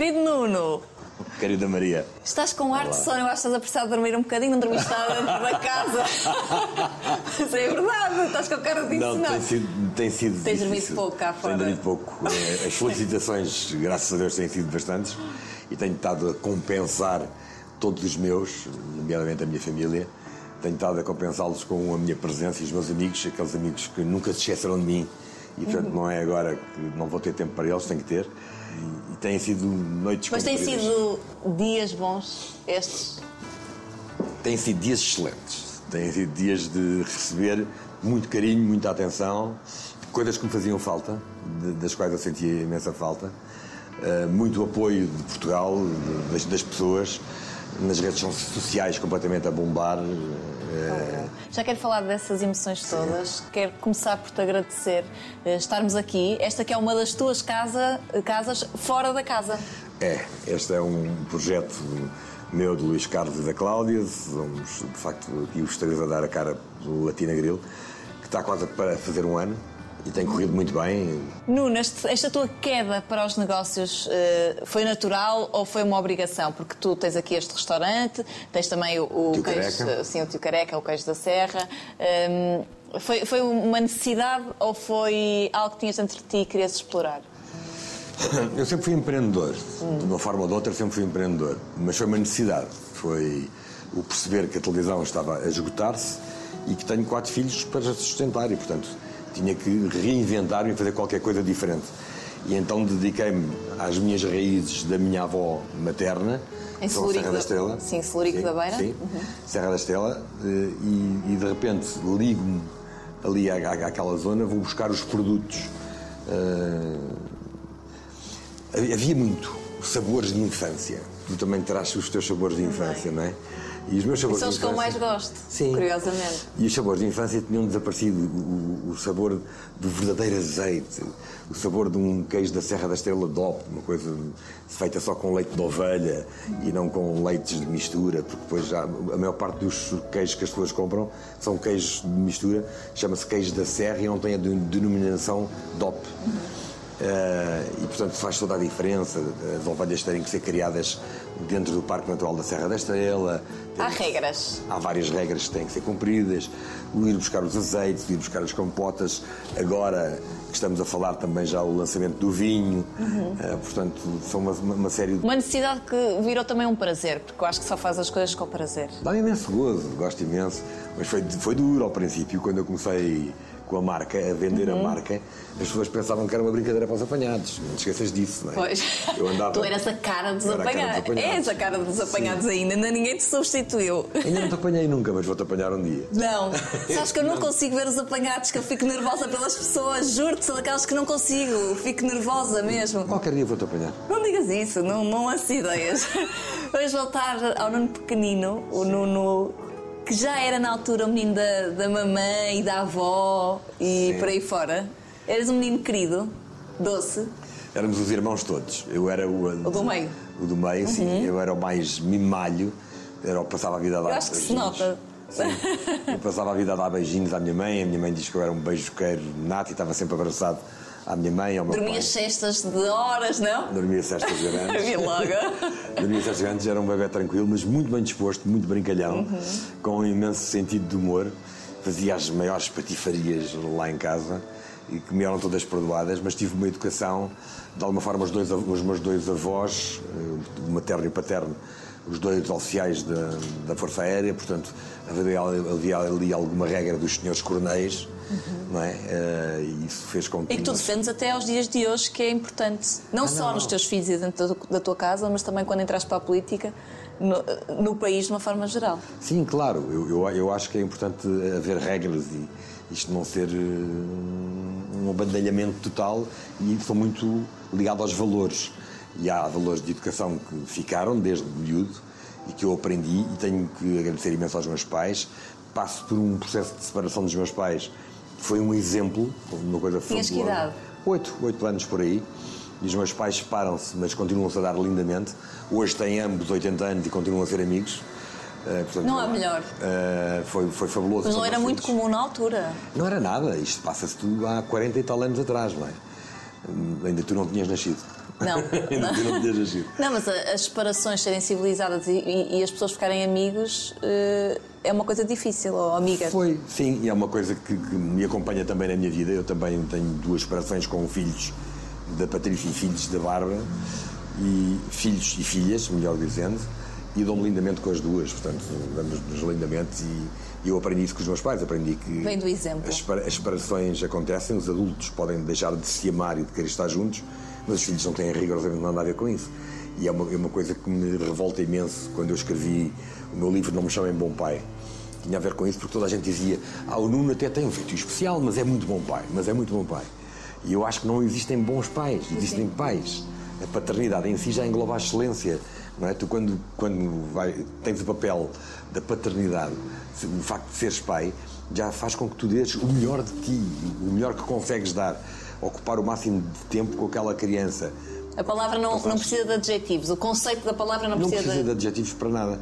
Querido Nuno, Querida Maria. estás com ar de sono, eu acho que estás a precisar de dormir um bocadinho, não dormiste nada dentro da casa. Mas é verdade, estás com a cara disso, Não, não. tem sido, tem sido Tens dormido pouco cá fora. Tenho dormido pouco. Eh, As felicitações, graças a Deus, têm sido bastantes e tenho estado a compensar todos os meus, nomeadamente a minha família, tenho estado a compensá-los com a minha presença e os meus amigos, aqueles amigos que nunca se esqueceram de mim e, portanto, Uhum. não é agora que não vou ter tempo para eles, tenho que ter. E, têm sido noites Mas têm sido dias bons estes? Têm sido dias excelentes. Têm sido dias de receber muito carinho, muita atenção, coisas que me faziam falta, das quais eu sentia imensa falta. Uh, muito apoio de Portugal, das pessoas, nas redes sociais completamente a bombar. uh, Já quero falar dessas emoções todas. Quero começar por te agradecer eh, estarmos aqui. Esta que é uma das tuas casa, casas fora da casa. É, este é um projeto meu de Luís Carlos e da Cláudia. Somos, de facto, aqui os três a dar a cara do Latina Grill, que está quase para fazer um ano e tem corrido muito bem. Nuno, esta tua queda para os negócios eh, foi natural ou foi uma obrigação? Porque tu tens aqui este restaurante, tens também o, o Tio queijo, Careca. sim, o tio Careca, o queijo da Serra. Hum, foi, foi uma necessidade ou foi algo que tinhas entre ti e querias explorar? Eu sempre fui empreendedor, de uma forma ou de outra sempre fui empreendedor, mas foi uma necessidade. Foi o perceber que a televisão estava a esgotar-se e que tenho quatro filhos para sustentar e, portanto, tinha que reinventar-me e fazer qualquer coisa diferente. E então dediquei-me às minhas raízes da minha avó materna, Em Celurico Serra da da- Estrela. sim, Celurico da Beira. Sim, Serra da Estrela, eh, e, e de repente ligo-me ali à, à- àquela zona, vou buscar os produtos. eh, Havia muito sabores de infância. Tu também traz os teus sabores de infância, não é? E os meus E sabores são os que eu mais gosto, Sim. curiosamente. E os sabores de infância tinham desaparecido. O, o- sabor do verdadeiro azeite, o sabor de um queijo da Serra da Estrela DOP, uma coisa feita só com leite de ovelha e não com leites de mistura, porque depois já a maior parte dos queijos que as pessoas compram são queijos de mistura, chama-se queijo da Serra e não tem a de- denominação DOP. Eh, e portanto faz toda a diferença as ovelhas terem que ser criadas dentro do Parque Natural da Serra da Estrela. Há regras. Há várias regras que têm que ser cumpridas, o ir buscar os azeites, o ir buscar as compotas. Agora que estamos a falar também já o lançamento do vinho, Eh, portanto, são uma, uma série de. Uma necessidade que virou também um prazer, porque eu acho que só faz as coisas com prazer. Dá-me imenso gozo, gosto imenso, mas foi, foi duro ao princípio, quando eu comecei com a marca, a vender Uhum. a marca, as pessoas pensavam que era uma brincadeira para os apanhados. Não te esqueças disso, não é? Pois. Eu andava. Tu eras a cara dos Eu era a cara dos apanhados. apanhados. És a cara dos apanhados ainda, ainda ninguém te substituiu. Ainda não te apanhei nunca, mas vou-te apanhar um dia. Não, sabes que eu não consigo ver os apanhados, que eu fico nervosa pelas pessoas, juro-te, são daquelas que não consigo, fico nervosa mesmo. Qualquer dia vou-te apanhar. Não digas isso, não, não lances ideias. Vamos voltar ao Nuno pequenino, o Nuno que já era na altura o menino da, da mamãe e da avó e Sim. por aí fora. Eras um menino querido, doce. Éramos os irmãos todos. Eu era o. O do meio. O do meio, sim. Eu era o mais mimalho. Era o que passava a vida a dar Eu acho que se beijinhos. nota. Sim. Eu passava a vida a dar beijinhos à minha mãe. A minha mãe diz que eu era um beijoqueiro nato e estava sempre abraçado à minha mãe, ao meu Dormias cestas de horas, não? pai. Dormia cestas grandes. Vi logo. Dormia cestas grandes, era um bebê tranquilo, mas muito bem disposto, muito brincalhão, com um imenso sentido de humor. Fazia as maiores patifarias lá em casa e que me eram todas perdoadas, mas tive uma educação, de alguma forma, os, dois, os meus dois avós, eh, materno e paterno, os dois oficiais da, da Força Aérea, portanto, havia, havia ali alguma regra dos senhores coronéis, não é? Eh, E isso fez com que. E que tu nós- defendes até aos dias de hoje, que é importante. Não só Ah, não. nos teus filhos e dentro da tua casa, mas também quando entras para a política, no, no país de uma forma geral. Sim, claro. Eu, eu, eu acho que é importante haver regras e isto não ser eh, um abandalhamento total e sou muito ligado aos valores. E há valores de educação que ficaram desde miúdo e que eu aprendi e tenho que agradecer imenso aos meus pais. Passo por um processo de separação dos meus pais. Foi um exemplo, uma coisa Tinhas que idade? Oito, oito anos por aí. E os meus pais separam-se, mas continuam-se a dar lindamente. Hoje têm ambos 80 anos e continuam a ser amigos. Eh, portanto, Não há melhor. eh, foi, foi fabuloso. Mas não era muito filhos. comum na altura. Não era nada. Isto passa-se tudo há 40 e tal anos atrás, não é? Hum, Ainda tu não tinhas nascido. Não. Ainda não tinhas nascido. Não, mas as separações serem civilizadas e, e- e as pessoas ficarem amigos eh, é uma coisa difícil, ou amigas. Foi, sim, e é uma coisa que, que me acompanha também na minha vida. Eu também tenho duas separações com filhos da Patrícia e filhos da Bárbara, e filhos e filhas, melhor dizendo, e dou-me lindamente com as duas, portanto, damos-nos lindamente e eu aprendi isso com os meus pais, aprendi que Vem do exemplo. as, as separações acontecem, os adultos podem deixar de se amar e de querer estar juntos, mas os filhos não têm rigorosamente nada a ver com isso. E é uma, é uma coisa que me revolta imenso quando eu escrevi o meu livro Não Me Chamem Bom Pai. Tinha a ver com isso porque toda a gente dizia ah, o Nuno até tem um feito especial, mas é muito bom pai, mas é muito bom pai. E eu acho que não existem bons pais, existem pais. A paternidade em si já engloba a excelência. Não é? Tu, quando, quando vai, tens o papel da paternidade, o facto de seres pai, já faz com que tu dês o melhor de ti, o melhor que consegues dar. Ocupar o máximo de tempo com aquela criança. A palavra não, não precisa de adjetivos, o conceito da palavra não, Não precisa, precisa de de... adjetivos para nada.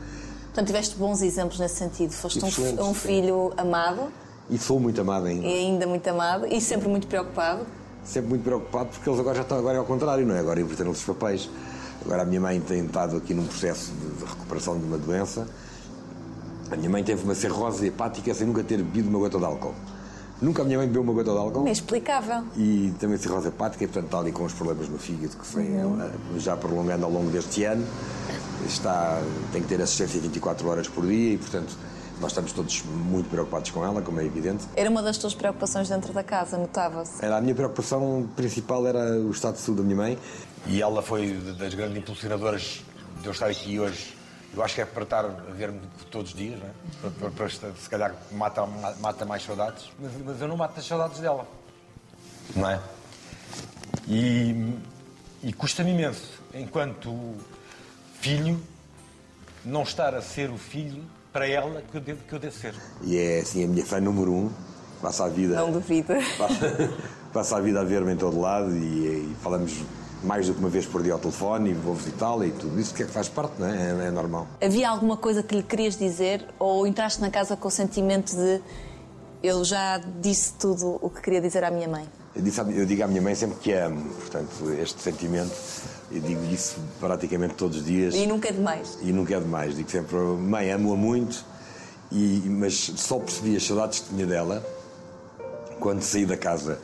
Portanto, tiveste bons exemplos nesse sentido. Foste um, um sim. filho amado E sou muito amado ainda. e ainda muito amado e sempre muito preocupado. sempre muito preocupado porque eles agora já estão agora é ao contrário, não é? Agora inverteram-se os papéis. Agora a minha mãe tem estado aqui num processo de, de recuperação de uma doença. A minha mãe teve uma cirrose hepática sem nunca ter bebido uma gota de álcool. Nunca a minha mãe bebeu uma gota de álcool. Inexplicável. E também cirrose hepática, e portanto está ali com os problemas no fígado que se vem eh, já prolongando ao longo deste ano. Está, tem que ter assistência 24 horas por dia e, portanto, nós estamos todos muito preocupados com ela, como é evidente. Era uma das tuas preocupações dentro da casa, notava-se. Era a minha preocupação principal era o estado de saúde da minha mãe. E ela foi das grandes impulsionadoras de eu estar aqui hoje. Eu acho que é para estar a ver-me todos os dias, não é? Para, para- para se calhar mata, mata mais saudades. Mas, mas eu não mato as saudades dela. Não é? E, e custa-me imenso, enquanto filho, não estar a ser o filho para ela que eu devo, que eu devo ser. E é assim a minha fã número um. Passa a vida. Não duvido. Passa, passa a vida a ver-me em todo lado e, e falamos mais do que uma vez por dia ao telefone e vou visitá-la e tudo isso que é que faz parte, não é? É, é normal. Havia alguma coisa que lhe querias dizer ou entraste na casa com o sentimento de eu já disse tudo o que queria dizer à minha mãe? Eu, disse, eu digo à minha mãe sempre que amo, portanto, este sentimento, eu digo isso praticamente todos os dias E nunca é demais. e nunca é demais. Digo sempre, mãe, amo-a muito, e, mas só percebi as saudades que tinha dela quando saí da casa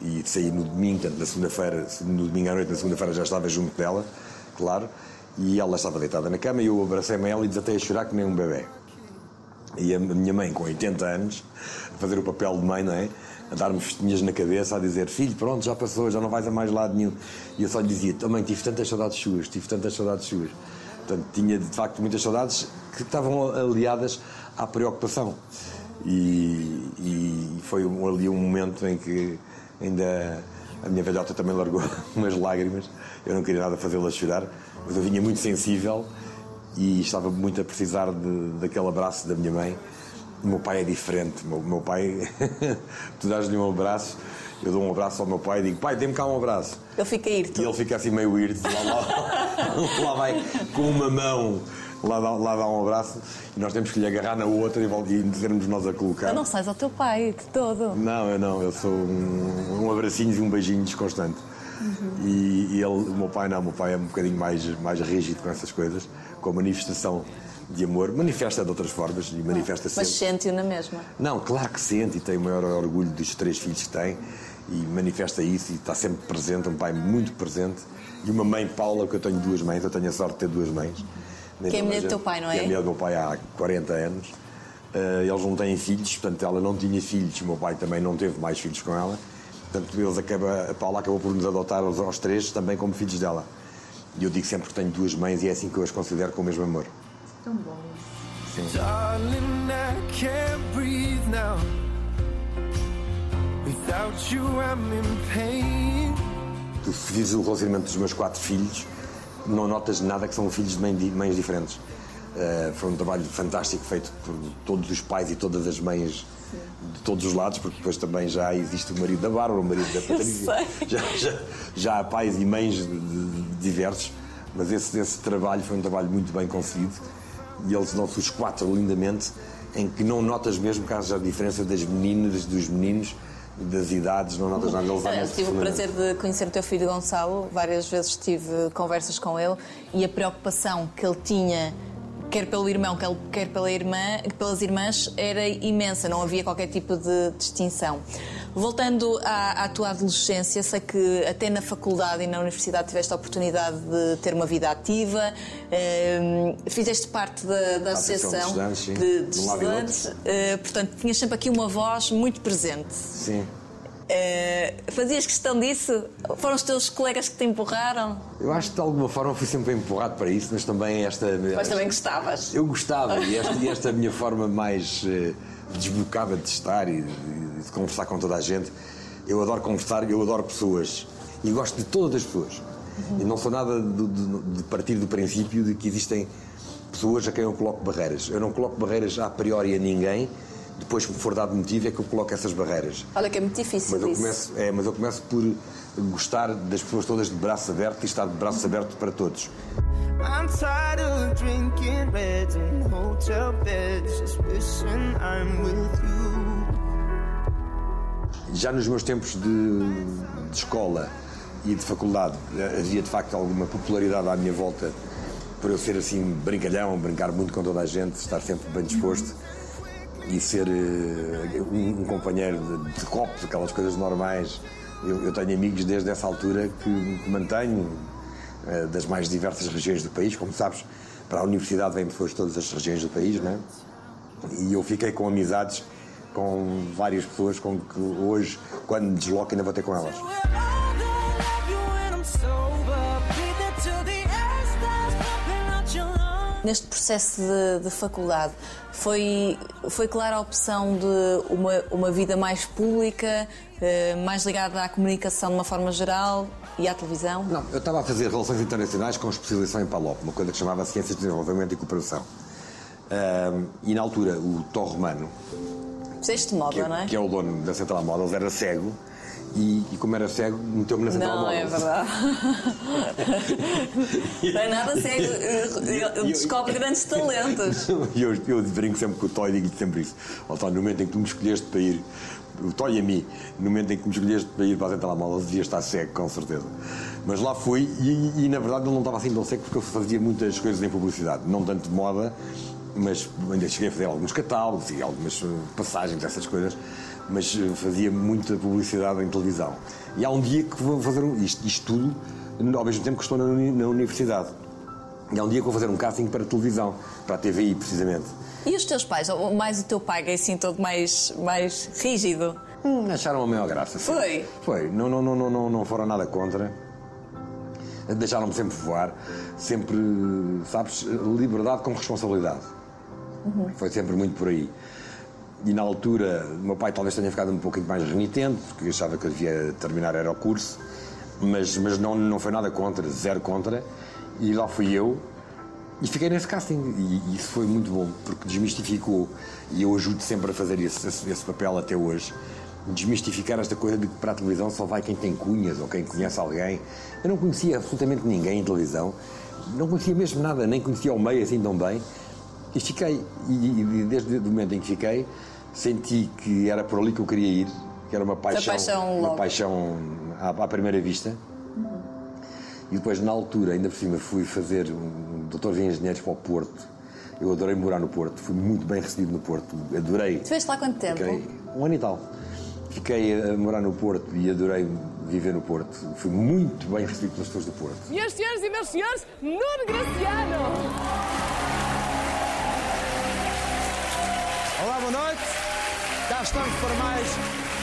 e saí no domingo, portanto, na segunda-feira, no domingo à noite, na segunda-feira já estava junto dela, claro, e ela estava deitada na cama e eu abracei-me a ela e desatei a chorar que nem um bebê. E a minha mãe, com 80 anos, a fazer o papel de mãe, não é? A dar-me festinhas na cabeça, a dizer: Filho, pronto, já passou, já não vais a mais lado nenhum. E eu só lhe dizia: Também tive tantas saudades suas, tive tantas saudades suas. Portanto, tinha de facto muitas saudades que estavam aliadas à preocupação. E, e foi ali um momento em que ainda a minha velhota também largou umas lágrimas. Eu não queria nada fazê-la chorar, mas eu vinha muito sensível e estava muito a precisar de, daquele abraço da minha mãe. O meu pai é diferente. O meu, meu pai, tu dás-lhe um abraço, eu dou um abraço ao meu pai e digo: Pai, dê-me cá um abraço. Ele fica a ir E ele fica assim meio weird, lá, lá, lá vai com uma mão, lá dá, lá dá um abraço e nós temos que lhe agarrar na outra e, e sermos nós a colocar. Eu não sais ao teu pai de todo. Não, eu não, eu sou um, um abracinho e um beijinho desconstante. E, e ele, o meu pai não, o meu pai é um bocadinho mais, mais rígido com essas coisas, com a manifestação de amor. Manifesta de outras formas e manifesta Mas sempre. sente-o na mesma. Não, claro que sente e tem o maior orgulho dos três filhos que tem e manifesta isso e está sempre presente, um pai muito presente. E uma mãe, Paula, que eu tenho duas mães, eu tenho a sorte de ter duas mães. Nem Que é a mulher do teu pai, não Que é? é a mulher do meu pai há 40 anos. Eh, eles não têm filhos, portanto ela não tinha filhos, o meu pai também não teve mais filhos com ela. Portanto, eles acaba, a Paula acabou por nos adotar aos, aos três também como filhos dela. E eu digo sempre que tenho duas mães e é assim que eu as considero com o mesmo amor. Tão bom. Darling, I can't breathe now. Without you, I'm in pain. Tu se vires o relacionamento dos meus quatro filhos, não notas nada que são filhos de mãe- de mães diferentes. Eh, foi um trabalho fantástico feito por todos os pais e todas as mães de todos os lados, porque depois também já existe o marido da Bárbara, o marido da Patrícia. Já, já, já há pais e mães de- de- diversos, mas esse, esse trabalho foi um trabalho muito bem conseguido e eles dão-se os quatro lindamente, em que não notas mesmo que haja a diferença das meninas, dos meninos, das idades, não notas nada. Olha, amam-se tive o prazer de conhecer o teu filho Gonçalo, várias vezes tive conversas com ele e a preocupação que ele tinha, quer pelo irmão, quer- quer pela irmã, pelas irmãs, era imensa, não havia qualquer tipo de distinção. Voltando à, à tua adolescência, sei que até na faculdade e na universidade tiveste a oportunidade de ter uma vida ativa, ehm, fizeste parte da, da Associação de Estudantes, sim. de, de e estudantes, eh, portanto tinhas sempre aqui uma voz muito presente. Sim. Eh, fazias questão disso? Foram os teus colegas que te empurraram? Eu acho que de alguma forma fui sempre empurrado para isso, mas também esta. Mas também gostavas. Eu gostava, e esta, e esta é a minha forma mais eh, desbocada de estar e de, de conversar com toda a gente. Eu adoro conversar, eu adoro pessoas e gosto de todas as pessoas. E não sou nada de, de- de partir do princípio de que existem pessoas a quem eu coloco barreiras. Eu não coloco barreiras a priori a ninguém, depois que me for dado motivo é que eu coloco essas barreiras. Olha que é muito difícil Mas eu, isso. começo, é, mas eu começo por gostar das pessoas todas de braço aberto e estar de braços abertos para todos. I'm tired of drinking reds in hotel beds, just wishing I'm with you. Já nos meus tempos de, de escola e de faculdade havia de facto alguma popularidade à minha volta por eu ser assim brincalhão, brincar muito com toda a gente, estar sempre bem disposto e ser eh, um, um companheiro de, de aquelas coisas normais. Eu, eu tenho amigos desde essa altura que, que mantenho eh, das mais diversas regiões do país. Como sabes, para a universidade vêm pessoas de todas as regiões do país, não é? E eu fiquei com amizades com várias pessoas com que hoje, quando me desloco, ainda vou ter com elas. Neste processo de, de faculdade, foi, foi clara a opção de uma, uma vida mais pública, eh, mais ligada à comunicação de uma forma geral e à televisão? Não, eu estava a fazer relações internacionais com especialização em PALOP, uma coisa que chamava Ciências de Desenvolvimento e Cooperação. Ahm, e na altura, o Tó Romano, Que, não é? que é o dono da Central Models, era cego e, e como era cego, meteu-me na Central Não, é verdade. não é nada sério. Ele descobre grandes talentos. E eu, eu brinco sempre com o Toy e digo-lhe sempre isso. Tó, no momento em que tu me escolheste para ir, o Toy e a mim, no momento em que me escolheste para ir para a Central Models, devia estar cego, com certeza. Mas lá fui e, e, na verdade ele não estava assim tão seco porque eu fazia muitas coisas em publicidade, não tanto de moda, mas ainda cheguei a fazer alguns catálogos e algumas eh, passagens, essas coisas, mas eh, fazia muita publicidade em televisão. E há um dia que vou fazer um- isto, isto tudo, ao mesmo tempo que estou na, na universidade. E há um dia que vou fazer um casting para televisão, para a TVI precisamente. E os teus pais? Ou mais o teu pai, que é assim todo mais, mais rígido? Hum, acharam a maior graça. sim. Foi? Foi. Não, não, não, não, não, não foram nada contra. Deixaram-me sempre voar. Sempre, sabes, liberdade com responsabilidade. Foi sempre muito por aí. E na altura, o meu pai talvez tenha ficado um pouquinho mais renitente, porque achava que eu devia terminar era o curso, mas, mas não, não foi nada contra, zero contra. E lá fui eu e fiquei nesse casting. E, e isso foi muito bom, porque desmistificou. E eu ajudo sempre a fazer esse, esse, esse papel até hoje. Desmistificar esta coisa de que para a televisão só vai quem tem cunhas ou quem conhece alguém. Eu não conhecia absolutamente ninguém em televisão, não conhecia mesmo nada, nem conhecia o meio assim tão bem. E fiquei, e, e desde o momento em que fiquei, senti que era por ali que eu queria ir, que era uma paixão, paixão uma paixão à, à primeira vista. E depois, na altura, ainda por cima, fui fazer um doutor em engenheiros para o Porto. Eu adorei morar no Porto, fui muito bem recebido no Porto, adorei. Estiveste lá quanto tempo? Fiquei um ano e tal. Fiquei a morar no Porto e adorei viver no Porto. Fui muito bem recebido pelas pessoas do Porto. Minhas senhoras e meus senhores, Nuno Graciano! Olá, boa noite. Cá estamos para mais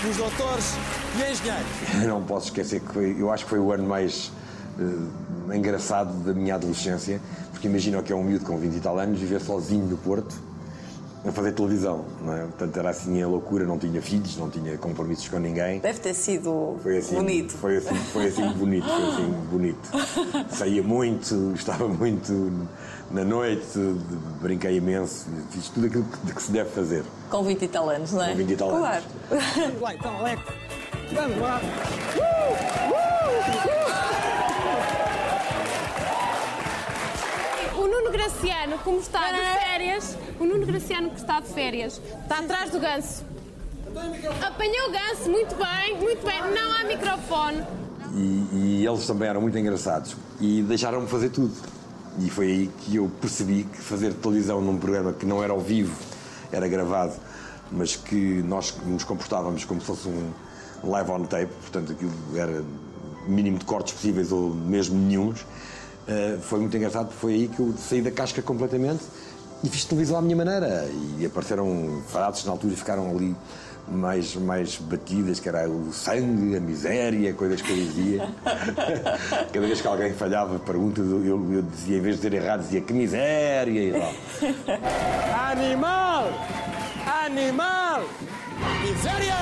os doutores e engenheiros. Não posso esquecer que foi, eu acho que foi o ano mais eh, engraçado da minha adolescência, porque imagina que é um miúdo com 20 e tal anos viver sozinho no Porto a fazer televisão, não é? Portanto, era assim a loucura, não tinha filhos, não tinha compromissos com ninguém. Deve ter sido Foi assim, bonito. Foi assim, foi assim bonito, foi assim bonito. Saía muito, estava muito na noite, brinquei imenso, fiz tudo aquilo que, que se deve fazer. Com 20 e tal anos, não é? Com 20 e tal claro. anos. Vamos lá, então, Alex. Vamos lá. O Nuno Graciano, como está de férias, o Nuno Graciano que está de férias, está atrás do ganso. Apanhou o ganso, muito bem, muito bem. Não há microfone. E, e eles também eram muito engraçados e deixaram-me fazer tudo. E foi aí que eu percebi que fazer televisão num programa que não era ao vivo, era gravado, mas que nós nos comportávamos como se fosse um live on tape, portanto aquilo era mínimo de cortes possíveis ou mesmo nenhums. Uh, foi muito engraçado, foi aí que eu saí da casca completamente e fiz televisão à minha maneira. E apareceram farados na altura e ficaram ali mais, mais batidas, que era o sangue, a miséria, coisas que eu dizia. Cada vez que alguém falhava perguntas, eu, eu dizia, em vez de dizer errado, dizia que miséria e tal. Animal! Animal! Miséria!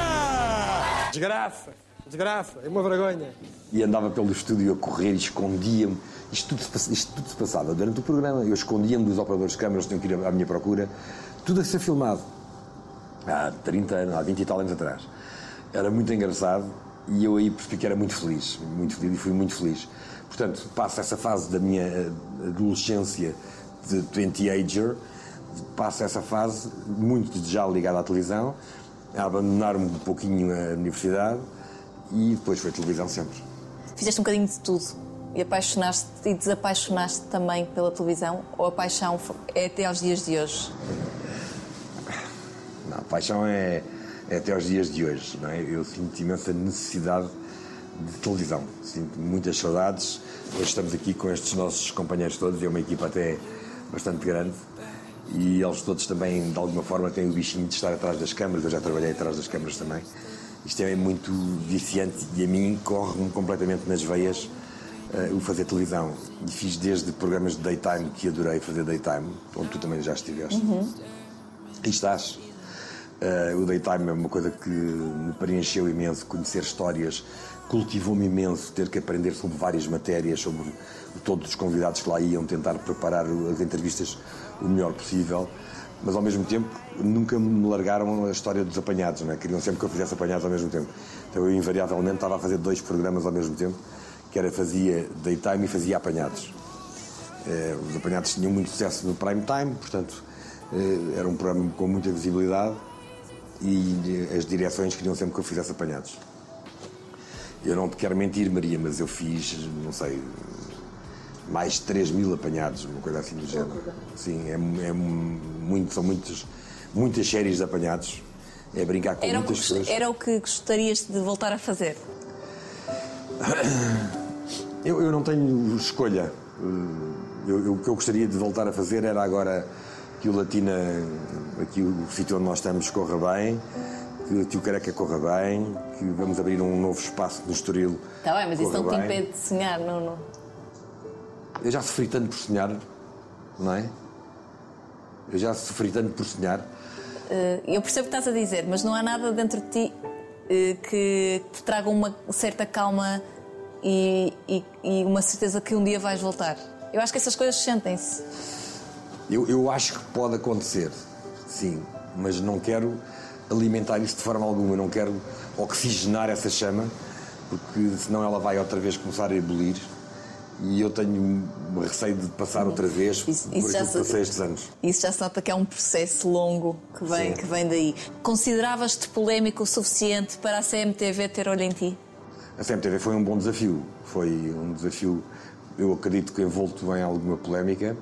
Desgraça! Desgraça! É uma vergonha. E andava pelo estúdio a correr e escondia-me. Isto tudo, se, isto tudo se passava durante o programa. Eu escondia-me dos operadores de câmaras que tinham que ir à minha procura. Tudo a ser filmado há 30 anos, há 20 e tal anos atrás. Era muito engraçado e eu aí percebi que era muito feliz, muito feliz e fui muito feliz. Portanto, passo essa fase da minha eh, adolescência de 20-ager, passo essa fase muito já ligada à televisão, a abandonar-me um pouquinho a universidade e depois foi televisão sempre. Fizeste um bocadinho de tudo e apaixonaste e desapaixonaste também pela televisão ou a paixão é até aos dias de hoje? Paixão é, é até aos dias de hoje. Não é? Eu sinto imensa necessidade de televisão. Sinto muitas saudades. Hoje estamos aqui com estes nossos companheiros todos, é uma equipa até bastante grande. E eles todos também, de alguma forma, têm o bichinho de estar atrás das câmaras. Eu já trabalhei atrás das câmaras também. Isto é muito viciante e a mim corre-me completamente nas veias uh, o fazer televisão. E fiz desde programas de daytime, que adorei fazer daytime, onde tu também já estiveste. Uhum. E estás. Uh, o Daytime é uma coisa que me preencheu imenso, conhecer histórias, cultivou-me imenso, ter que aprender sobre várias matérias, sobre todos os convidados que lá iam, tentar preparar as entrevistas o melhor possível, mas ao mesmo tempo nunca me largaram a história dos apanhados, né? queriam sempre que eu fizesse apanhados ao mesmo tempo. Então eu invariavelmente estava a fazer dois programas ao mesmo tempo, que era fazia Daytime e fazia apanhados. Uh, os apanhados tinham muito sucesso no prime time, portanto uh, era um programa com muita visibilidade e as direções queriam sempre que eu fizesse apanhados. Eu não te quero mentir, Maria, mas eu fiz, não sei, mais de 3 mil apanhados, uma coisa assim do género. Sim, é, é muito, são muitas, muitas séries de apanhados. É brincar com era muitas o que, pessoas. Era o que gostarias de voltar a fazer? Eu, eu não tenho escolha. Eu, eu, o que eu gostaria de voltar a fazer era agora que o Latina, aqui o sítio onde nós estamos, corra bem, que o Tio Careca corra bem, que vamos abrir um novo espaço no Estoril. Está bem, mas isso não te impede de sonhar, não, não? Eu já sofri tanto por sonhar, não é? Eu já sofri tanto por sonhar. Uh, eu percebo o que estás a dizer, mas não há nada dentro de ti uh, que te traga uma certa calma e, e, e uma certeza que um dia vais voltar. Eu acho que essas coisas sentem-se. Eu, eu acho que pode acontecer, sim, mas não quero alimentar isso de forma alguma, não quero oxigenar essa chama, porque senão ela vai outra vez começar a ebulir e eu tenho receio de passar outra vez isso, por isso aquilo que passei estes anos. Isso já se nota que é um processo longo que vem, que vem daí. Consideravas-te polémico o suficiente para a CMTV ter olho em ti? A CMTV foi um bom desafio. Foi um desafio, eu acredito que envolto em alguma polémica,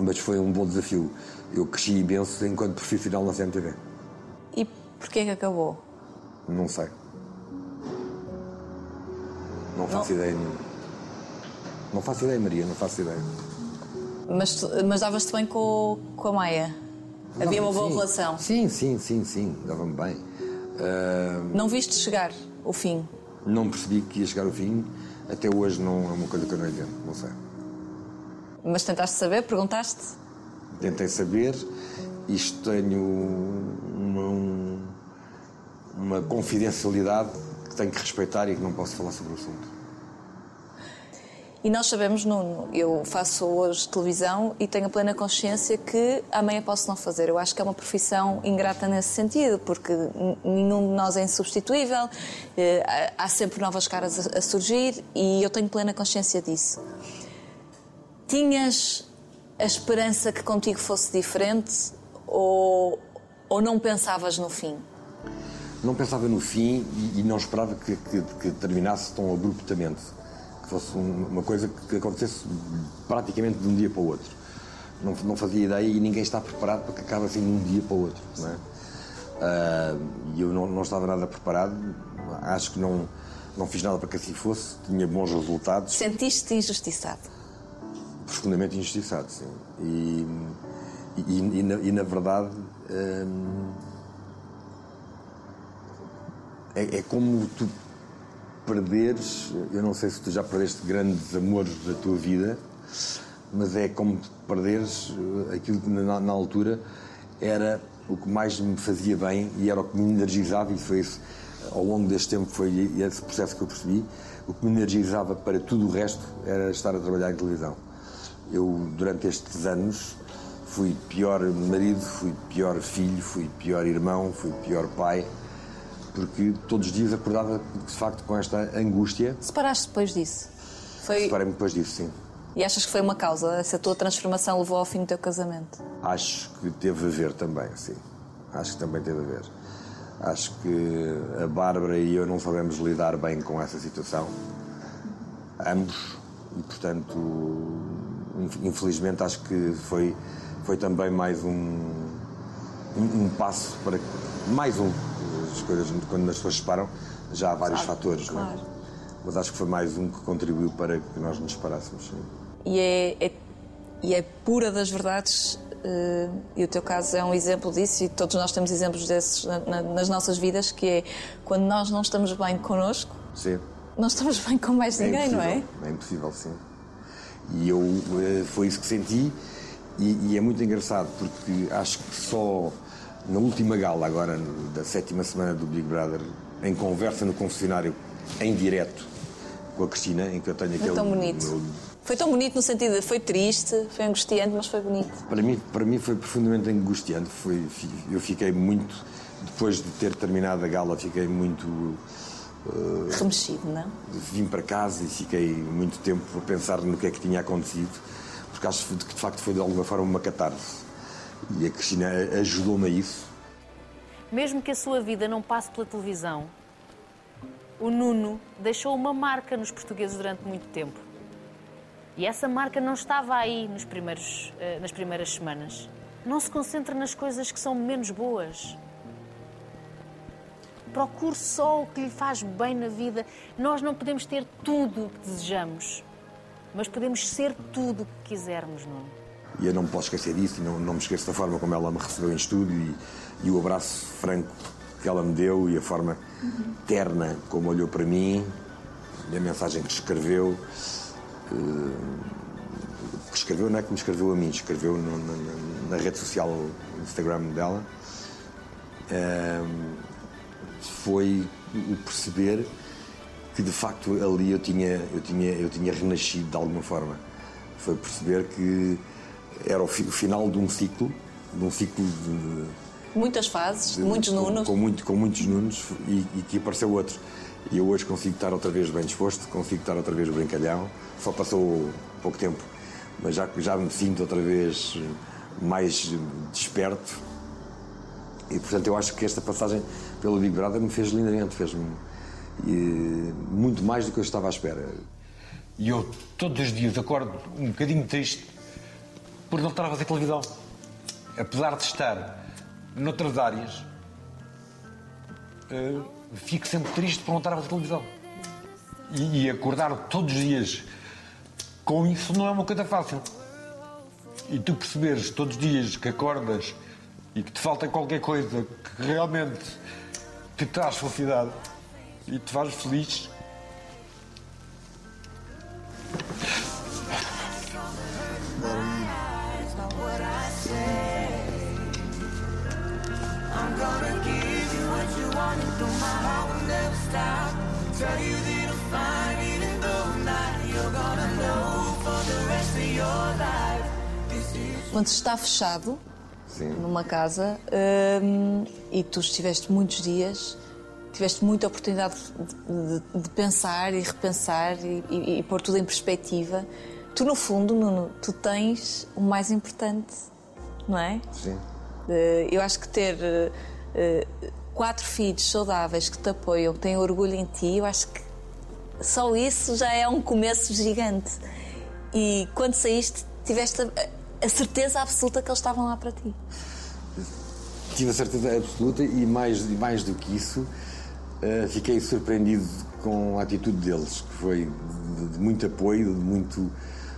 mas foi um bom desafio. Eu cresci imenso enquanto profissional na CMTV. E porquê que acabou? Não sei. Não faço não. ideia nenhuma. Não faço ideia, Maria, não faço ideia. Mas, mas davas-te bem com, com a Maia? Havia uma boa sim. relação? Sim, sim, sim, sim, dava-me bem. Uh... Não viste chegar o fim? Não percebi que ia chegar o fim. Até hoje não é uma coisa que eu não entendo, não sei. Mas tentaste saber? Perguntaste? Tentei saber. Isto tenho uma, uma confidencialidade que tenho que respeitar e que não posso falar sobre o assunto. E nós sabemos, Nuno, eu faço hoje televisão e tenho a plena consciência que amanhã posso não fazer. Eu acho que é uma profissão ingrata nesse sentido, porque nenhum de nós é insubstituível, eh, há sempre novas caras a surgir e eu tenho plena consciência disso. Tinhas a esperança que contigo fosse diferente ou, ou não pensavas no fim? não pensava no fim e, e não esperava que, que, que, terminasse tão abruptamente. Que fosse um, uma coisa que acontecesse praticamente de um dia para o outro. Não, não fazia ideia e ninguém está preparado para que acabe assim de um dia para o outro. Não é? uh, e eu não, não estava nada preparado. Acho que não, não fiz nada para que assim fosse. Tinha bons resultados. Sentiste-te injustiçado? Profundamente injustiçado, sim. E, e, e, na, e na, verdade. Hum, é, é, como tu perderes. Eu não sei se tu já perdeste grandes amores da tua vida, mas é como perderes eh, aquilo que na, na, altura era o que mais me fazia bem e era o que me energizava, e foi isso, ao longo deste tempo, foi esse processo que eu percebi. O que me energizava para tudo o resto era estar a trabalhar em televisão. Eu, durante estes anos, fui pior marido, fui pior filho, fui pior irmão, fui pior pai, porque todos os dias acordava de facto com esta angústia. Separaste depois disso? Foi... Separei-me depois disso, sim. E achas que foi uma causa? Essa tua transformação levou ao fim do teu casamento? Acho que teve a ver também, sim. Acho que também teve a ver. Acho que a Bárbara e eu não sabemos lidar bem com essa situação. Ambos. E, portanto, infelizmente, acho que foi, foi também mais um, um, um passo para. Mais um. As coisas, quando as pessoas separam, já há vários fatores, claro. não é? Mas acho que foi mais um que contribuiu para que nós nos separássemos. Sim. E é, é, e é pura das verdades. Uh, e o teu caso é um exemplo disso, e todos nós temos exemplos desses na, na, nas nossas vidas, que é quando nós não estamos bem connosco, sim. não estamos bem com mais é ninguém, não é? É impossível, sim. E eu, uh, foi isso que senti, e, e é muito engraçado, porque acho que só na última gala, agora da sétima semana do Big Brother, em conversa no confessionário, em direto, com a Cristina, em que eu tenho aquele. É tão bonito. Meu... Foi tão bonito no sentido de foi triste, foi angustiante, mas foi bonito. Para mim, para mim foi profundamente angustiante. Foi, eu fiquei muito, depois de ter terminado a gala, fiquei muito. Uh, Remexido, não? Vim para casa e fiquei muito tempo a pensar no que é que tinha acontecido, porque acho que de facto foi de alguma forma uma catarse. E a Cristina ajudou-me a isso. Mesmo que a sua vida não passe pela televisão, o Nuno deixou uma marca nos portugueses durante muito tempo. E essa marca não estava aí nos primeiros, uh, nas primeiras semanas. Não se concentra nas coisas que são menos boas. Procure só o que lhe faz bem na vida. Nós não podemos ter tudo o que desejamos, mas podemos ser tudo o que quisermos, Nuno. E eu não me posso esquecer disso, e não, não me esqueço da forma como ela me recebeu em estúdio e, e o abraço franco que ela me deu e a forma terna como olhou para mim e a mensagem que escreveu. Uh, que escreveu não é que me escreveu a mim, escreveu no, na, na, rede social Instagram dela. Uh, foi o perceber que de facto ali eu tinha, eu tinha, eu tinha renascido de alguma forma. Foi perceber que era o, fi, o final de um ciclo, de um ciclo de, muitas fases, de, muitos nunos. Com, muito, com muitos nunos e, e, que apareceu outro. E eu hoje consigo estar outra vez bem disposto, consigo estar outra vez brincalhão. Só passou pouco tempo, mas já, já me sinto outra vez mais desperto. E portanto eu acho que esta passagem pelo Big Brother me fez lindamente, fez-me muito mais do que eu estava à espera. E eu todos os dias acordo um bocadinho triste por não estar a fazer televisão. Apesar de estar noutras áreas, uh, fico sempre triste por não estar a fazer televisão. E, e, acordar todos os dias com isso não é uma coisa fácil. E tu perceberes todos os dias que acordas e que te falta qualquer coisa que realmente te traz felicidade e te faz feliz. Quando está fechado Sim. numa casa hum, e tu estiveste muitos dias, tiveste muita oportunidade de, de, de pensar e repensar e, e, e, pôr tudo em perspectiva. Tu, no fundo, Nuno, tu tens o mais importante, não é? Sim. Uh, eu acho que ter uh, quatro filhos saudáveis que te apoiam, que têm orgulho em ti, eu acho que só isso já é um começo gigante. E quando saíste, tiveste a, a certeza absoluta que eles estavam lá para ti. Tive a certeza absoluta e mais, e mais do que isso, eh, fiquei surpreendido com a atitude deles, que foi de, de muito apoio, de muito,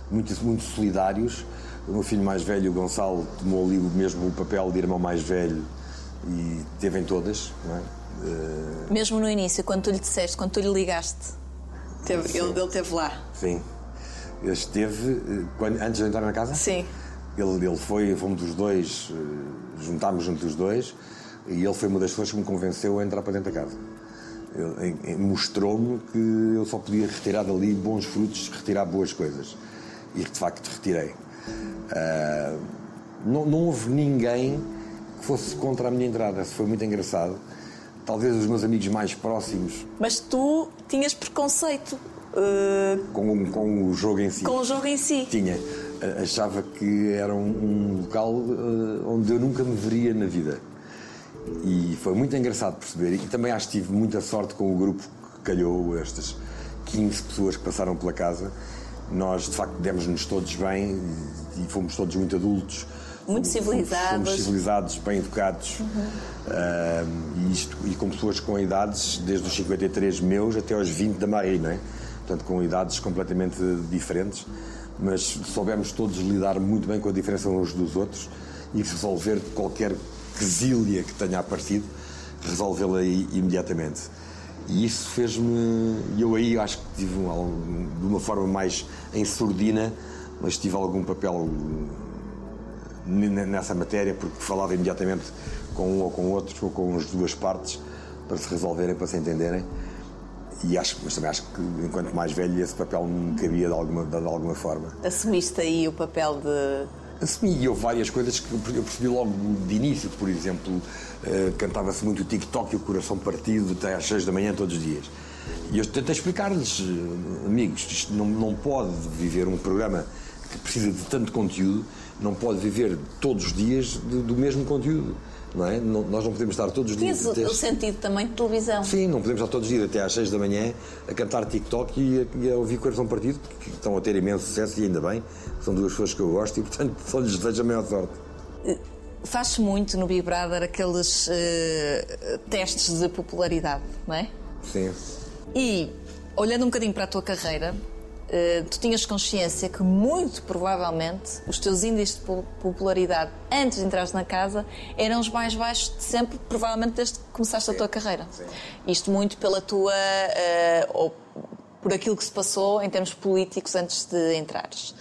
muito, muito solidários. O meu filho mais velho, o Gonçalo, tomou ali o mesmo o papel de irmão mais velho e teve em todas, não é? Eh, Mesmo no início, quando tu lhe disseste, quando tu lhe ligaste, teve- ele, ele esteve lá. Sim. Ele esteve, eh, quando, antes de eu entrar na casa? Sim. Ele, ele foi, fomos os dois, eh, juntámos juntos os dois, e ele foi uma das pessoas que me convenceu a entrar para dentro da casa. Mostrou-me que eu só podia retirar dali bons frutos, retirar boas coisas. E de facto retirei. Ah, não, não houve ninguém que fosse contra a minha entrada. Isso foi muito engraçado. Talvez os meus amigos mais próximos Mas tu tinhas preconceito eh, com, com o jogo em si. com o jogo em si. Tinha. Achava que era um, um local eh, onde eu nunca me veria na vida. E foi muito engraçado perceber. E também acho que tive muita sorte com o grupo que calhou, estas 15 pessoas que passaram pela casa. Nós, de facto, demos-nos todos bem e, e fomos todos muito adultos. Muito civilizados. Uhum. Fomos civilizados, bem educados. Ah, e, isto, e com pessoas com idades, desde os 53 meus até aos 20 da Marie, não é? Portanto, com idades completamente diferentes. Mas soubemos todos lidar muito bem com a diferença uns dos outros e resolver qualquer quesilha que tenha aparecido, resolvê-la imediatamente. E isso fez-me. Eu aí acho que tive um, de uma forma mais em surdina, mas tive algum papel nessa matéria, porque falava imediatamente com um ou com outros, ou com as duas partes, para se resolverem, para se entenderem. E acho, mas também acho que, enquanto mais velho, esse papel me cabia de alguma, de alguma forma. Assumiste aí o papel de. Assumi, e houve várias coisas que eu percebi logo de início, por exemplo, eh, cantava-se muito o TikTok e o coração partido até às 6 da manhã todos os dias. E eu tentei explicar-lhes, eh, amigos, isto não, não pode viver um programa que precisa de tanto conteúdo, não pode viver todos os dias de- do mesmo conteúdo. Não é? Não- nós não podemos estar todos os dias. Tinhas o, até- o sentido também de televisão. Sim, não podemos estar todos os dias até às 6 da manhã a cantar TikTok e a, e a ouvir Coração Partido, que estão a ter imenso sucesso e ainda bem. São duas pessoas que eu gosto e, portanto, só lhes desejo a maior sorte. Faz-se muito no Big Brother aqueles eh, testes de popularidade, não é? Sim. E, olhando um bocadinho para a tua carreira, eh, tu tinhas consciência que, muito provavelmente, os teus índices de po- popularidade antes de entrares na casa eram os mais baixos de sempre, provavelmente desde que começaste a tua carreira. Isto muito pela tua. eh, ou por aquilo que se passou em termos políticos antes de entrares.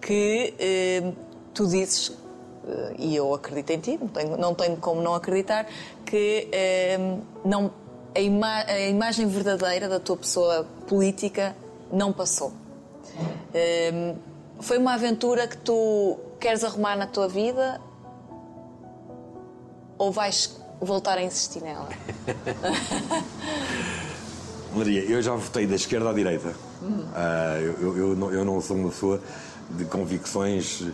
Que eh, tu dizes eh, e eu acredito em ti, não tenho, não tenho como não acreditar, que eh, não, a, ima- a imagem verdadeira da tua pessoa política não passou. Eh, foi uma aventura que tu queres arrumar na tua vida ou vais voltar a insistir nela? Maria, eu já votei da esquerda à direita. Ah, eu, eu- eu não, eu não sou uma pessoa de convicções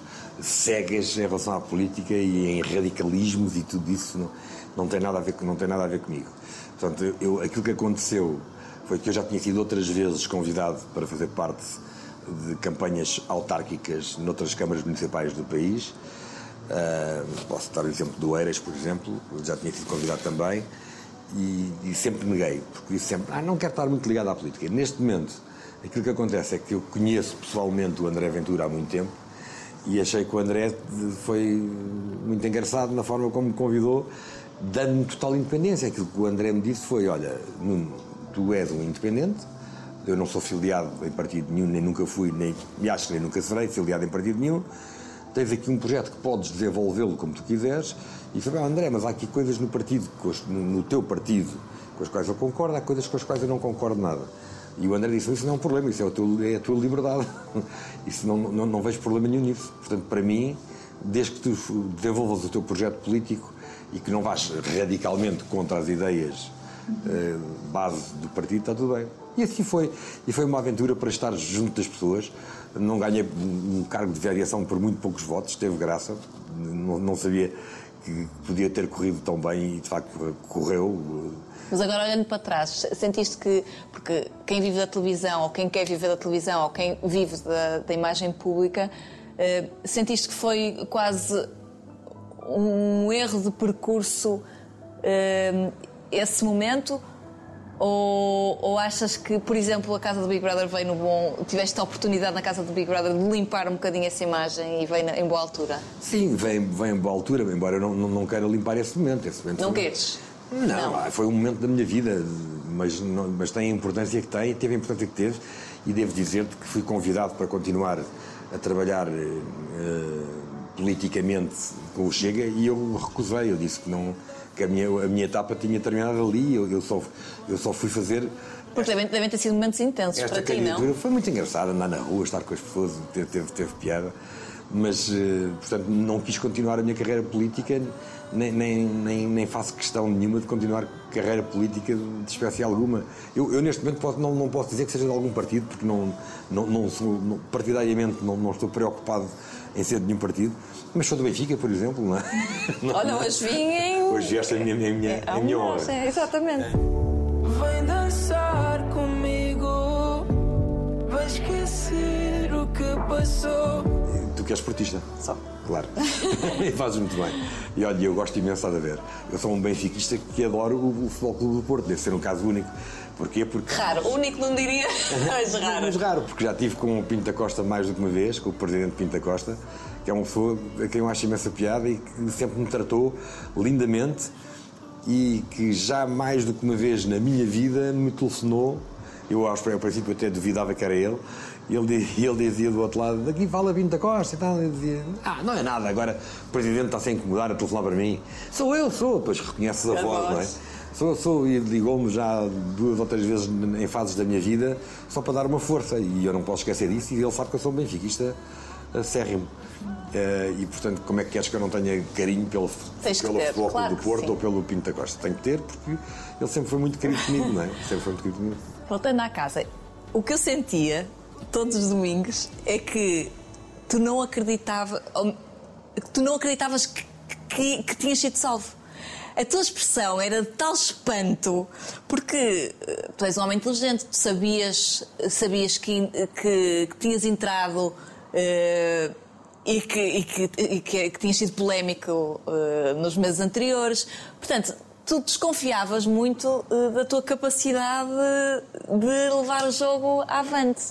cegas em relação à política e em radicalismos e tudo isso não, não, tem, nada a ver, não tem nada a ver comigo. Portanto, eu, aquilo que aconteceu foi que eu já tinha sido outras vezes convidado para fazer parte de campanhas autárquicas noutras câmaras municipais do país. Ah, posso dar o exemplo do Eiras, por exemplo, já tinha sido convidado também e, e sempre neguei, porque disse sempre, ah, não quero estar muito ligado à política. Neste momento, aquilo que acontece é que eu conheço pessoalmente o André Ventura há muito tempo e achei que o André foi muito engraçado na forma como me convidou, dando-me total independência. Aquilo que o André me disse foi, olha, Nuno, tu és um independente, eu não sou filiado em partido nenhum, nem nunca fui, nem, e acho que nem nunca serei filiado em partido nenhum. Tens aqui um projeto que podes desenvolvê-lo como tu quiseres. E foi, "Ah, André, mas há aqui coisas no partido, no, teu partido, com as quais eu concordo, há coisas com as quais eu não concordo nada. E o André disse: Isso não é um problema, isso é, é a tua liberdade. Isso não, não, não vejo problema nenhum nisso. Portanto, para mim, desde que tu desenvolvas o teu projeto político e que não vás radicalmente contra as ideias eh, base do partido, está tudo bem. E assim foi. E foi uma aventura para estar junto das pessoas. Não ganhei um cargo de variação por muito poucos votos, teve graça. Não, não sabia que podia ter corrido tão bem e de facto correu. Mas agora olhando para trás, sentiste que, porque quem vive da televisão, ou quem quer viver da televisão, ou quem vive da, da imagem pública, eh, sentiste que foi quase um erro de percurso eh, esse momento? Ou, ou achas que, por exemplo, a casa do Big Brother veio no bom. Tiveste a oportunidade na casa do Big Brother de limpar um bocadinho essa imagem e veio na- em boa altura? Sim, vem, vem em boa altura, embora eu não, não, não queira limpar esse momento. Esse momento Não foi- queres? Não, ah, foi um momento da minha vida, mas, não- mas tem a importância que tem, teve a importância que teve, e devo dizer-te que fui convidado para continuar a trabalhar eh, politicamente com o Chega e eu recusei, eu disse que não que a minha, a minha etapa tinha terminado ali, eu, eu, só, eu só fui fazer Porque devem, devem ter sido momentos intensos esta para ti, não? foi muito engraçada, andar na rua, estar com as pessoas, teve, teve, teve piada. Mas, eh, portanto, não quis continuar a minha carreira política, nem, nem, nem, nem faço questão nenhuma de continuar carreira política de espécie alguma. Eu, eu neste momento, posso- não, não posso dizer que seja de algum partido, porque não, não, não sou, não- partidariamente não, não estou preocupado em ser de nenhum partido. Mas sou do Benfica, por exemplo, não é? Olha, hoje em. Hoje esta é a minha, a minha, a minha honra. homenagem, Exatamente. Vem dançar comigo. Vai esquecer o que passou. Tu que és esportista. Só. Claro. e fazes muito bem. E olha, eu gosto imenso de ver. Eu sou um benfiquista que adoro o, o Futebol Clube do Porto. Deve ser um caso único. Porquê? Porque. Raro, único não diria, mas raro. Mas raro, porque já tive com o Pinto da Costa mais do que uma vez, com o presidente Pinto da Costa, que é uma pessoa a quem eu acho imensa piada e que sempre me tratou lindamente e que já mais do que uma vez na minha vida me telefonou. Eu, aos- ao princípio, até duvidava que era ele. Ele, ele dizia do outro lado: daqui fala Pinto da Costa e tal. Eu dizia: Ah, não é nada, agora o presidente está-se a incomodar a telefonar para mim. Sou eu, sou. Depois reconheces a A voz, não é? Sou, sou e ligou-me já duas ou três vezes em fases da minha vida só para dar uma força e eu não posso esquecer disso e ele sabe que eu sou um benfiquista acérrimo. Eh, e portanto, como é que queres que eu não tenha carinho pelo, Tens pelo ter, Futebol claro do Porto ou pelo Pinto da Costa? Tenho que ter porque ele sempre foi muito querido comigo, não é? Sempre foi muito querido comigo. Voltando à casa, o que eu sentia todos os domingos é que tu não acreditava, tu não acreditavas que, que, que tinhas sido salvo. A tua expressão era de tal espanto, porque eh, tu és um homem inteligente, tu sabias, sabias que, que, que tinhas entrado eh, e, que, e, que, e que, que tinhas sido polémico eh, nos meses anteriores. Portanto, tu desconfiavas muito eh, da tua capacidade de levar o jogo avante.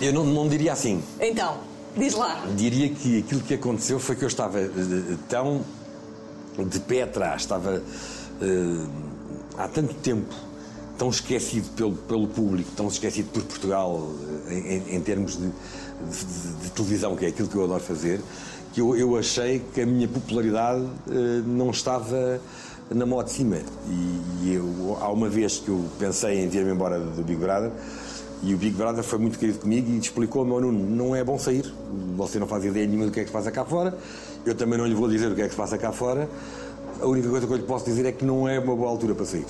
Eu não, não diria assim. Então, diz lá. Diria que aquilo que aconteceu foi que eu estava tão de pé atrás, estava há tanto tempo tão esquecido pelo, pelo público, tão esquecido por Portugal em, em termos de, de- de televisão, que é aquilo que eu adoro fazer, que eu, eu achei que a minha popularidade eh, não estava na mão de cima. E, e eu, há uma vez que eu pensei em vir-me embora do Big Brother, e o Big Brother foi muito querido comigo e explicou-me, ao Nuno, não é bom sair, você não faz ideia nenhuma do que é que se passa cá fora, eu também não lhe vou dizer o que é que se passa cá fora, a única coisa que eu lhe posso dizer é que não é uma boa altura para sair.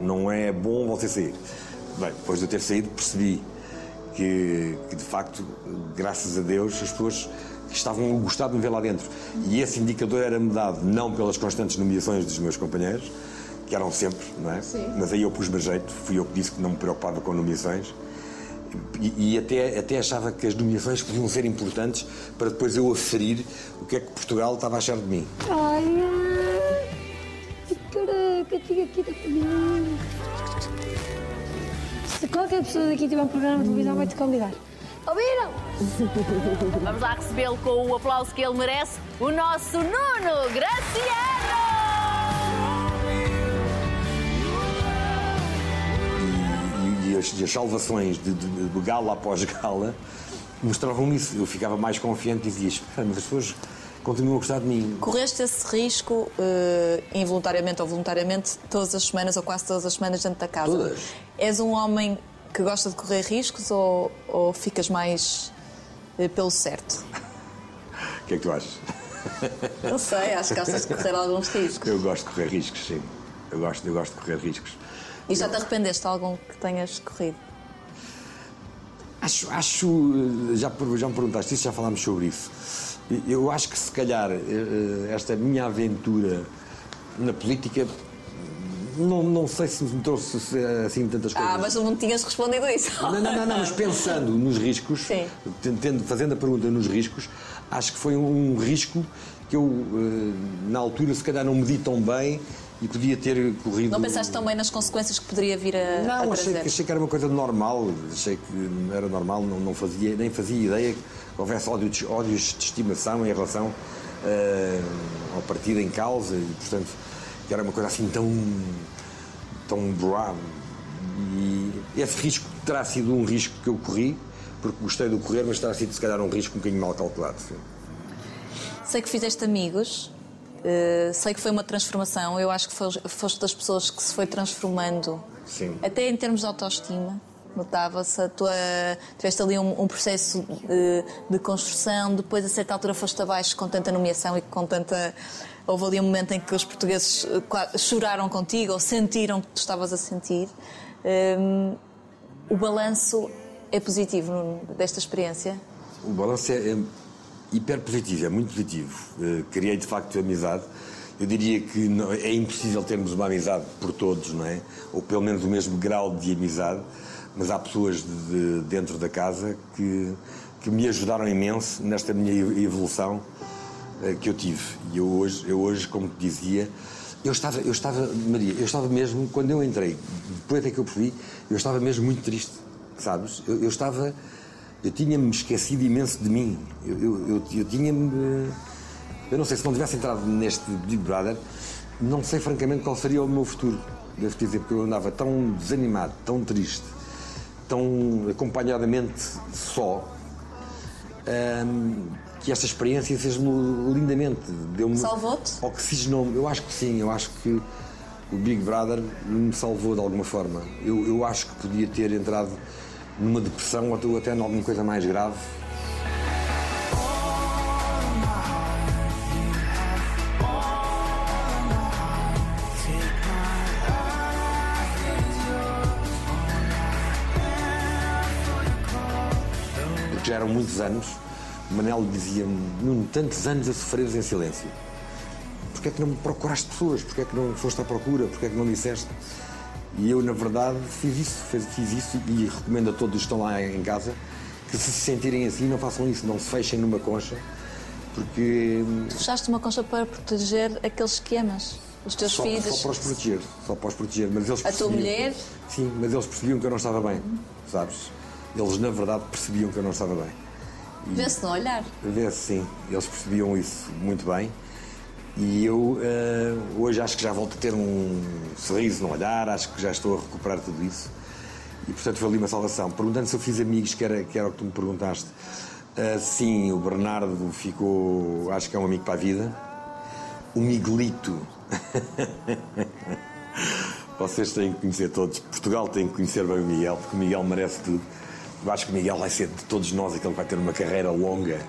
Não é bom você sair. Bem, depois de eu ter saído, percebi que, que, de facto, graças a Deus, as pessoas estavam a gostar de me ver lá dentro. E esse indicador era-me dado não pelas constantes nomeações dos meus companheiros, que eram sempre, não é? Mas aí eu pus-me a jeito, fui eu que disse que não me preocupava com nomeações. E, e até, até achava que as nomeações podiam ser importantes para depois eu aferir o que é que Portugal estava a achar de mim. Ai, ai. Caraca, tinha aqui da família. Se qualquer pessoa daqui tiver um programa de televisão, vai te convidar. Ouviram? Vamos lá recebê-lo com o aplauso que ele merece, o nosso Nuno Graciano! e, e as, as salvações de, de- de gala após gala mostravam isso. Eu ficava mais confiante e dizia: "Espera, mas as pessoas continuam a gostar de mim. Correste esse risco, eh, involuntariamente ou voluntariamente, todas as semanas ou quase todas as semanas dentro da casa? Todas. És um homem que gosta de correr riscos ou, ou ficas mais eh, pelo certo? O que é que tu achas? Não sei, acho que gostas de correr alguns riscos. Eu gosto de correr riscos, sim. Eu gosto, eu gosto de correr riscos. E já te arrependeste de algum que tenhas corrido? Acho, acho já, já me perguntaste isso, já falámos sobre isso. Eu acho que se calhar eh, esta minha aventura na política não, não sei se me trouxe assim tantas coisas. Ah, mas não tinhas respondido isso. Não, não, não, não mas pensando nos riscos, Sim. tendo, fazendo a pergunta nos riscos, acho que foi um risco que eu, eh, na altura, se calhar não medi tão bem e podia ter corrido. Não pensaste tão bem nas consequências que poderia vir a, Não, a achei, achei que era uma coisa normal, achei que era normal, não, não fazia, nem fazia ideia houvesse ódio de- ódios de estimação em relação eh, ao partido em causa e, portanto, que era uma coisa assim tão. tão bravo. E esse risco terá sido um risco que eu corri, porque gostei de correr, mas terá sido, se calhar, um risco um bocadinho mal calculado. sim. Sei que fizeste amigos, eh, sei que foi uma transformação. Eu acho que foste, foste das pessoas que se foi transformando, Sim. até em termos de autoestima. Notava-se, a tua, tiveste ali um, um processo de, de construção, depois a certa altura foste abaixo com tanta nomeação e com tanta. Houve ali um momento em que os portugueses eh, choraram contigo ou sentiram que tu estavas a sentir. Hum, o balanço é positivo desta experiência? O balanço é, é hiper positivo, é muito positivo. Eh, criei de facto amizade. Eu diria que não- é impossível termos uma amizade por todos, não é? Ou pelo menos o mesmo grau de amizade, mas há pessoas de, de dentro da casa que, que me ajudaram imenso nesta minha evolução eh, que eu tive. E eu hoje, eu hoje, como te dizia, eu estava, eu estava, Maria, eu estava mesmo, quando eu entrei, depois é que eu percebi, eu estava mesmo muito triste, sabes? Eu, eu estava, eu tinha-me esquecido imenso de mim. Eu, eu, eu, eu tinha-me. Eu não sei se não tivesse entrado neste Big Brother, não sei francamente qual seria o meu futuro. Devo dizer, porque eu andava tão desanimado, tão triste, tão acompanhadamente só, hum, que esta experiência fez-me lindamente. Deu-me. Salvou-te? Oxigenou-me. Eu acho que sim, eu acho que o Big Brother me salvou de alguma forma. Eu, eu acho que podia ter entrado numa depressão ou até em alguma coisa mais grave. Porque já eram muitos anos. Manel dizia-me, Nuno, tantos anos a sofreres em silêncio. Porquê é que não me procuraste pessoas? Porquê é que não foste à procura? Porquê é que não disseste? E eu, na verdade, fiz isso, fiz, fiz isso e recomendo a todos que estão lá em casa que se se sentirem assim, não façam isso, não se fechem numa concha, porque hum, Fechaste uma concha para proteger aqueles que amas, os teus só, filhos. só para os proteger, só para os proteger. Mas eles A tua mulher? Sim, mas eles percebiam que eu não estava bem, sabes? Eles, na verdade, percebiam que eu não estava bem. Vê-se no olhar. Vê-se sim, eles percebiam isso muito bem. E eu eh, hoje acho que já volto a ter um sorriso no olhar, acho que já estou a recuperar tudo isso. E portanto foi ali uma salvação. Perguntando se eu fiz amigos, que era, que era o que tu me perguntaste. eh, sim, o Bernardo ficou, acho que é um amigo para a vida. O Miguelito. Vocês têm que conhecer todos. Portugal tem que conhecer bem o Miguel, porque o Miguel merece tudo. Eu acho que o Miguel vai ser de todos nós aquele que vai ter uma carreira longa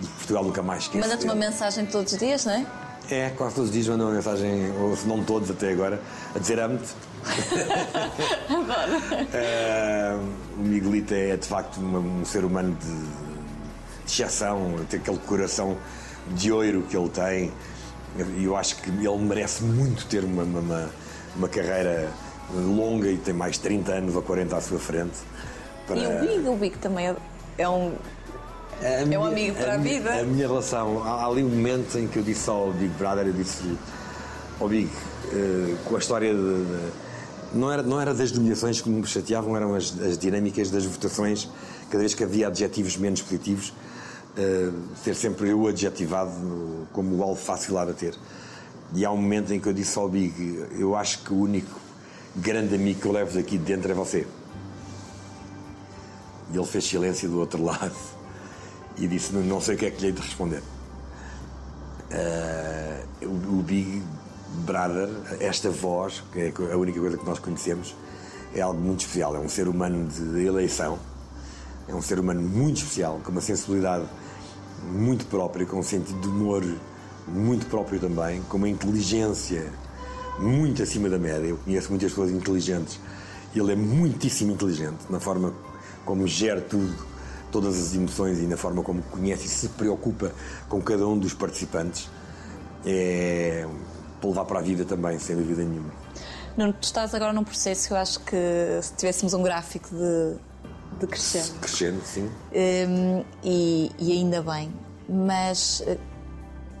e que Portugal nunca mais esquece. Manda-te uma mensagem todos os dias, não é? É, quase todos os dias mandam uma mensagem, ou se não todos até agora, a dizer amo-te. Eh, o Miguelito é de facto uma- um ser humano de, de exceção, tem aquele coração de ouro que ele tem. E eu acho que ele merece muito ter uma, uma- uma, uma carreira longa e tem mais 30 anos ou 40 à sua frente. E o para- Big, o Big também é- é um. a um amigo para a minha- vida. A minha relação, há, ali um momento em que eu disse ao Big Brother, eu disse ao Big, eh, com a história de, de- não, era, não era das nomeações que me chateavam, eram as, as dinâmicas das votações, cada vez que havia adjetivos menos positivos, eh, ser sempre eu adjetivado no- como o alvo fácil a bater. E há um momento em que eu disse ao Big, eu acho que o único grande amigo que eu levo daqui de dentro é você. E ele fez silêncio do outro lado e disse: Não, sei o que é que lhe hei de responder. Eh, o, o Big Brother, esta voz, que é a única coisa que nós conhecemos, é algo muito especial. É um ser humano de eleição, é um ser humano muito especial, com uma sensibilidade muito própria, com um sentido de humor muito próprio também, com uma inteligência muito acima da média. Eu conheço muitas pessoas inteligentes ele é muitíssimo inteligente na forma como gera tudo, todas as emoções e na forma como conhece e se preocupa com cada um dos participantes, é para levar para a vida também, sem dúvida nenhuma. Nuno, tu estás agora num processo que eu acho que se tivéssemos um gráfico de, de crescendo. Crescendo, sim. Hum, e, e ainda bem. Mas eh,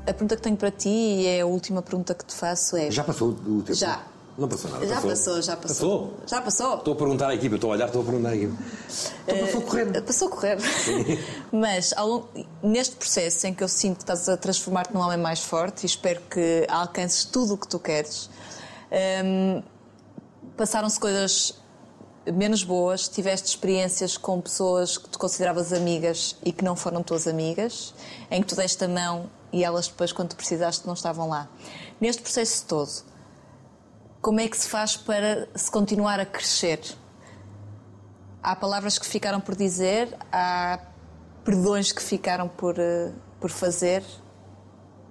a pergunta que tenho para ti, e é a última pergunta que te faço, é. Já passou o tempo? Já. Não passou nada. Já passou, já passou. Já passou? Estou a perguntar à equipa, estou a olhar, estou a perguntar à equipa. Então passou a correr. Eh, Passou a correr. Mas ao longo- neste processo em que eu sinto que estás a transformar-te num homem mais forte e espero que alcances tudo o que tu queres, hum, passaram-se coisas menos boas, tiveste experiências com pessoas que tu consideravas amigas e que não foram tuas amigas, em que tu deste a mão e elas depois, quando tu precisaste, não estavam lá. Neste processo todo, como é que se faz para se continuar a crescer? Há palavras que ficaram por dizer, há perdões que ficaram por, eh, por fazer.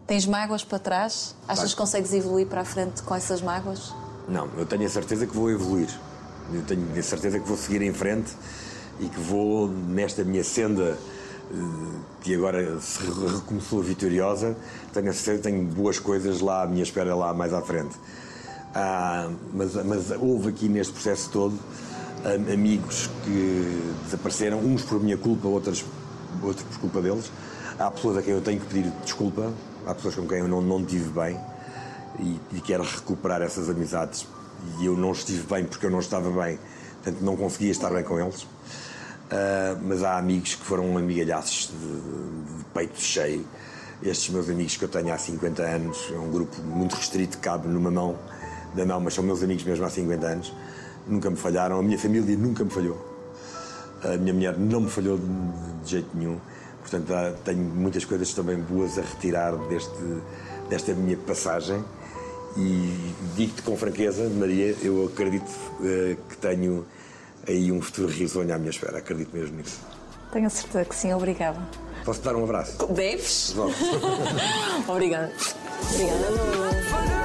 Tens mágoas para trás? Achas que consegues evoluir para a frente com essas mágoas? Não, eu tenho a certeza que vou evoluir. Eu tenho a certeza que vou seguir em frente e que vou, nesta minha senda eh, que agora se re- recomeçou vitoriosa, tenho a certeza que tenho boas coisas lá à minha espera, lá mais à frente. Ah, mas, mas houve aqui neste processo todo amigos que desapareceram, uns por minha culpa, outros, outros por culpa deles. Há pessoas a quem eu tenho que pedir desculpa, há pessoas com quem eu não, não tive bem e, e quero recuperar essas amizades. E eu não estive bem porque eu não estava bem, portanto não conseguia estar bem com eles. Ah, mas há amigos que foram amigalhaços de, de peito cheio. Estes meus amigos que eu tenho há 50 anos, é um grupo muito restrito, cabe numa mão da mão, mas são meus amigos mesmo há 50 anos. Nunca me falharam, a minha família nunca me falhou. A minha mulher não me falhou de, de jeito nenhum. Portanto, há- tenho muitas coisas também boas a retirar deste, desta minha passagem. E digo-te com franqueza, Maria, eu acredito eh, que tenho aí um futuro risonho à minha espera. Acredito mesmo nisso. Tenho a certeza que sim, obrigada. Posso te dar um abraço? Deves? Vamos. obrigada. Obrigada.